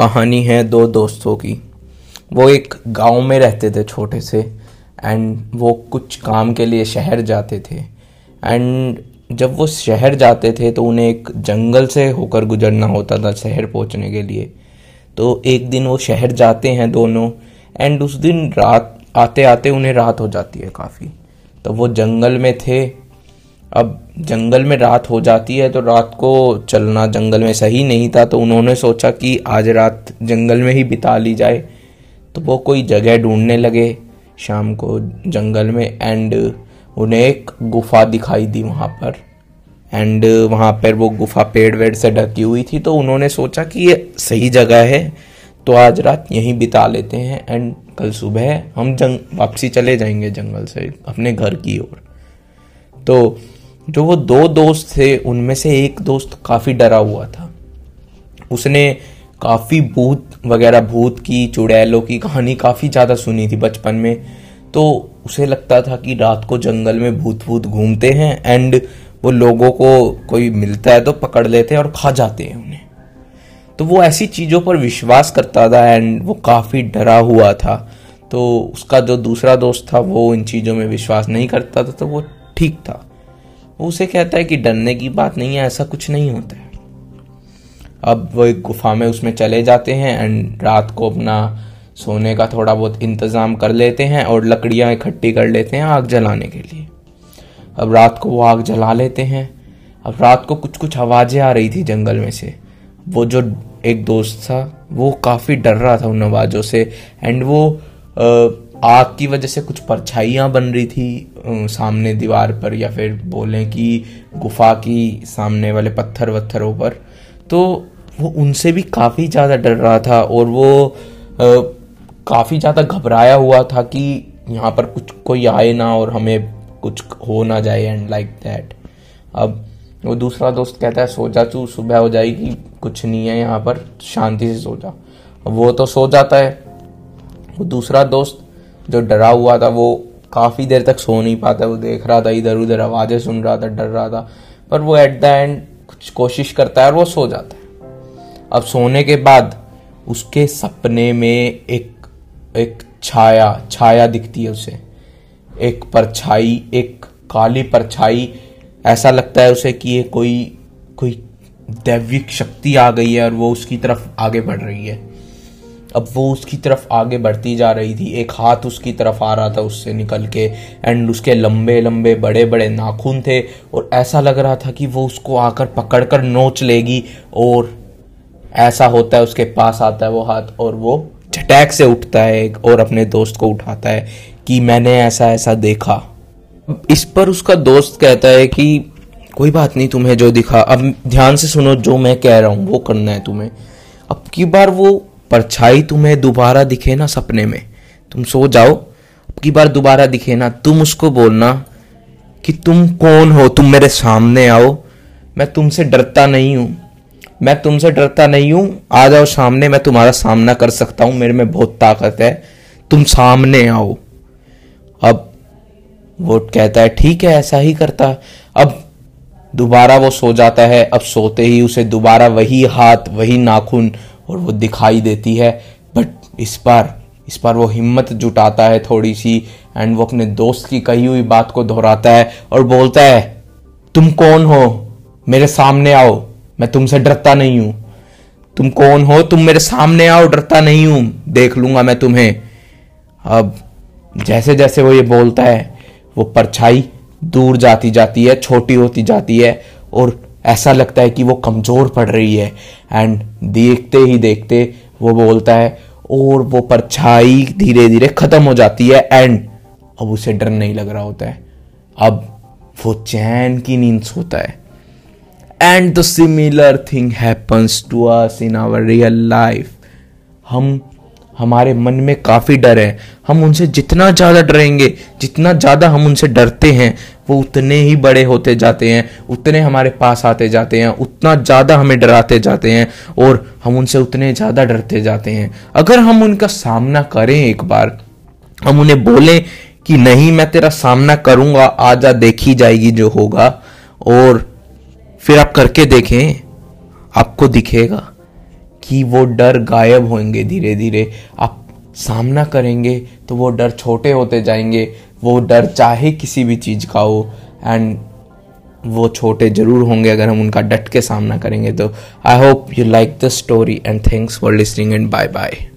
कहानी है दो दोस्तों की। वो एक गाँव में रहते थे छोटे से एंड वो कुछ काम के लिए शहर जाते थे। एंड जब वो शहर जाते थे तो उन्हें एक जंगल से होकर गुजरना होता था शहर पहुँचने के लिए। तो एक दिन वो शहर जाते हैं दोनों एंड उस दिन रात आते आते उन्हें रात हो जाती है काफ़ी। तो वो जंगल में थे। अब जंगल में रात हो जाती है तो रात को चलना जंगल में सही नहीं था तो उन्होंने सोचा कि आज रात जंगल में ही बिता ली जाए। तो वो कोई जगह ढूँढने लगे शाम को जंगल में एंड उन्हें एक गुफा दिखाई दी वहाँ पर। एंड वहाँ पर वो गुफा पेड़ वेड़ से ढकी हुई थी तो उन्होंने सोचा कि ये सही जगह है तो आज रात यहीं बिता लेते हैं। एंड कल सुबह हम जंग, वापसी चले जाएँगे जंगल से अपने घर की ओर। तो जो वो दो दोस्त थे, उनमें से एक दोस्त काफ़ी डरा हुआ था। उसने काफ़ी भूत वगैरह, भूत की, चुड़ैलों की कहानी काफ़ी ज़्यादा सुनी थी बचपन में। तो उसे लगता था कि रात को जंगल में भूत भूत घूमते हैं एंड वो लोगों को कोई मिलता है तो पकड़ लेते हैं और खा जाते हैं उन्हें। तो वो ऐसी चीज़ों पर विश्वास करता था एंड वो काफ़ी डरा हुआ था। तो उसका जो दूसरा दोस्त था, वो इन चीज़ों में विश्वास नहीं करता था तो वो ठीक था। वो उसे कहता है कि डरने की बात नहीं है, ऐसा कुछ नहीं होता है। अब वो एक गुफा में उसमें चले जाते हैं एंड रात को अपना सोने का थोड़ा बहुत इंतज़ाम कर लेते हैं और लकड़ियाँ इकट्ठी कर लेते हैं आग जलाने के लिए। अब रात को वो आग जला लेते हैं। अब रात को कुछ कुछ आवाज़ें आ रही थी जंगल में से। वो जो एक दोस्त था, वो काफ़ी डर रहा था उन आवाज़ों से। एंड वो आग की वजह से कुछ परछाइयाँ बन रही थी सामने दीवार पर या फिर बोलें कि गुफा की सामने वाले पत्थर वत्थरों पर। तो वो उनसे भी काफ़ी ज़्यादा डर रहा था और वो काफ़ी ज़्यादा घबराया हुआ था कि यहाँ पर कुछ कोई आए ना और हमें कुछ हो ना जाए एंड लाइक दैट अब वो दूसरा दोस्त कहता है, सो जा तू, सुबह हो जाएगी, कुछ नहीं है यहाँ पर, शांति से सो जा। वो तो सो जाता है। वो दूसरा दोस्त जो डरा हुआ था, वो काफ़ी देर तक सो नहीं पाता, वो देख रहा था इधर उधर, आवाज़ें सुन रहा था, डर रहा था, पर वो एट द एंड कुछ कोशिश करता है और वो सो जाता है। अब सोने के बाद उसके सपने में एक एक छाया छाया दिखती है उसे। एक परछाई, एक काली परछाई, ऐसा लगता है उसे कि ये कोई कोई दैविक शक्ति आ गई है और वो उसकी तरफ़ आगे बढ़ रही है। अब वो उसकी तरफ़ आगे बढ़ती जा रही थी। एक हाथ उसकी तरफ़ आ रहा था उससे निकल के एंड उसके लंबे लंबे, बड़े बड़े नाखून थे और ऐसा लग रहा था कि वो उसको आकर पकड़ कर नोच लेगी और ऐसा होता है, उसके पास आता है वो हाथ और वो झटैक से उठता है और अपने दोस्त को उठाता है कि मैंने ऐसा ऐसा देखा। इस पर उसका दोस्त कहता है कि कोई बात नहीं, तुम्हें जो दिखा। अब ध्यान से सुनो, जो मैं कह रहा हूँ, वो करना है तुम्हें। अब की बार वो परछाई तुम्हें दोबारा दिखे ना सपने में। तुम सो जाओ। की बार दोबारा दिखे ना, तुम उसको बोलना कि तुम कौन हो? तुम मेरे सामने आओ। मैं तुमसे डरता नहीं हूँ। मैं तुमसे डरता नहीं हूँ। आ जाओ सामने, मैं तुम्हारा सामना कर सकता हूँ। मेरे में बहुत ताकत है। तुम सामने आओ। अब वो कहता है, ठीक है, ऐसा ही करता। अब दोबारा वो सो जाता है। अब सोते ही उसे दोबारा वही हाथ, वही नाखून और वो दिखाई देती है। बट इस बार इस बार वो हिम्मत जुटाता है थोड़ी सी एंड वो अपने दोस्त की कही हुई बात को दोहराता है और बोलता है, तुम कौन हो? मेरे सामने आओ। मैं तुमसे डरता नहीं हूँ। तुम कौन हो? तुम मेरे सामने आओ, डरता नहीं हूँ। देख लूँगा मैं तुम्हें। अब जैसे जैसे वो ये बोलता है, वो परछाई दूर जाती जाती है, छोटी होती जाती है और ऐसा लगता है कि वो कमज़ोर पड़ रही है। एंड देखते ही देखते वो बोलता है, और वो परछाई धीरे धीरे ख़त्म हो जाती है एंड अब उसे डर नहीं लग रहा होता है। अब वो चैन की नींद सोता है। And the similar thing happens to us in our real life हम हमारे मन में काफ़ी डर है। हम उनसे जितना ज़्यादा डरेंगे, जितना ज़्यादा हम उनसे डरते हैं, वो उतने ही बड़े होते जाते हैं, उतने हमारे पास आते जाते हैं, उतना ज़्यादा हमें डराते जाते हैं और हम उनसे उतने ज़्यादा डरते जाते हैं। अगर हम उनका सामना करें एक बार, हम उन्हें बोलें कि नहीं, मैं तेरा सामना करूँगा, आजा देखी जाएगी जो होगा, और फिर आप करके देखें, आपको दिखेगा। कि वो डर गायब होंगे धीरे धीरे। आप सामना करेंगे तो वो डर छोटे होते जाएँगे। वो डर चाहे किसी भी चीज़ का हो एंड वो छोटे ज़रूर होंगे अगर हम उनका डट के सामना करेंगे तो। I hope you like the story and thanks for listening and bye bye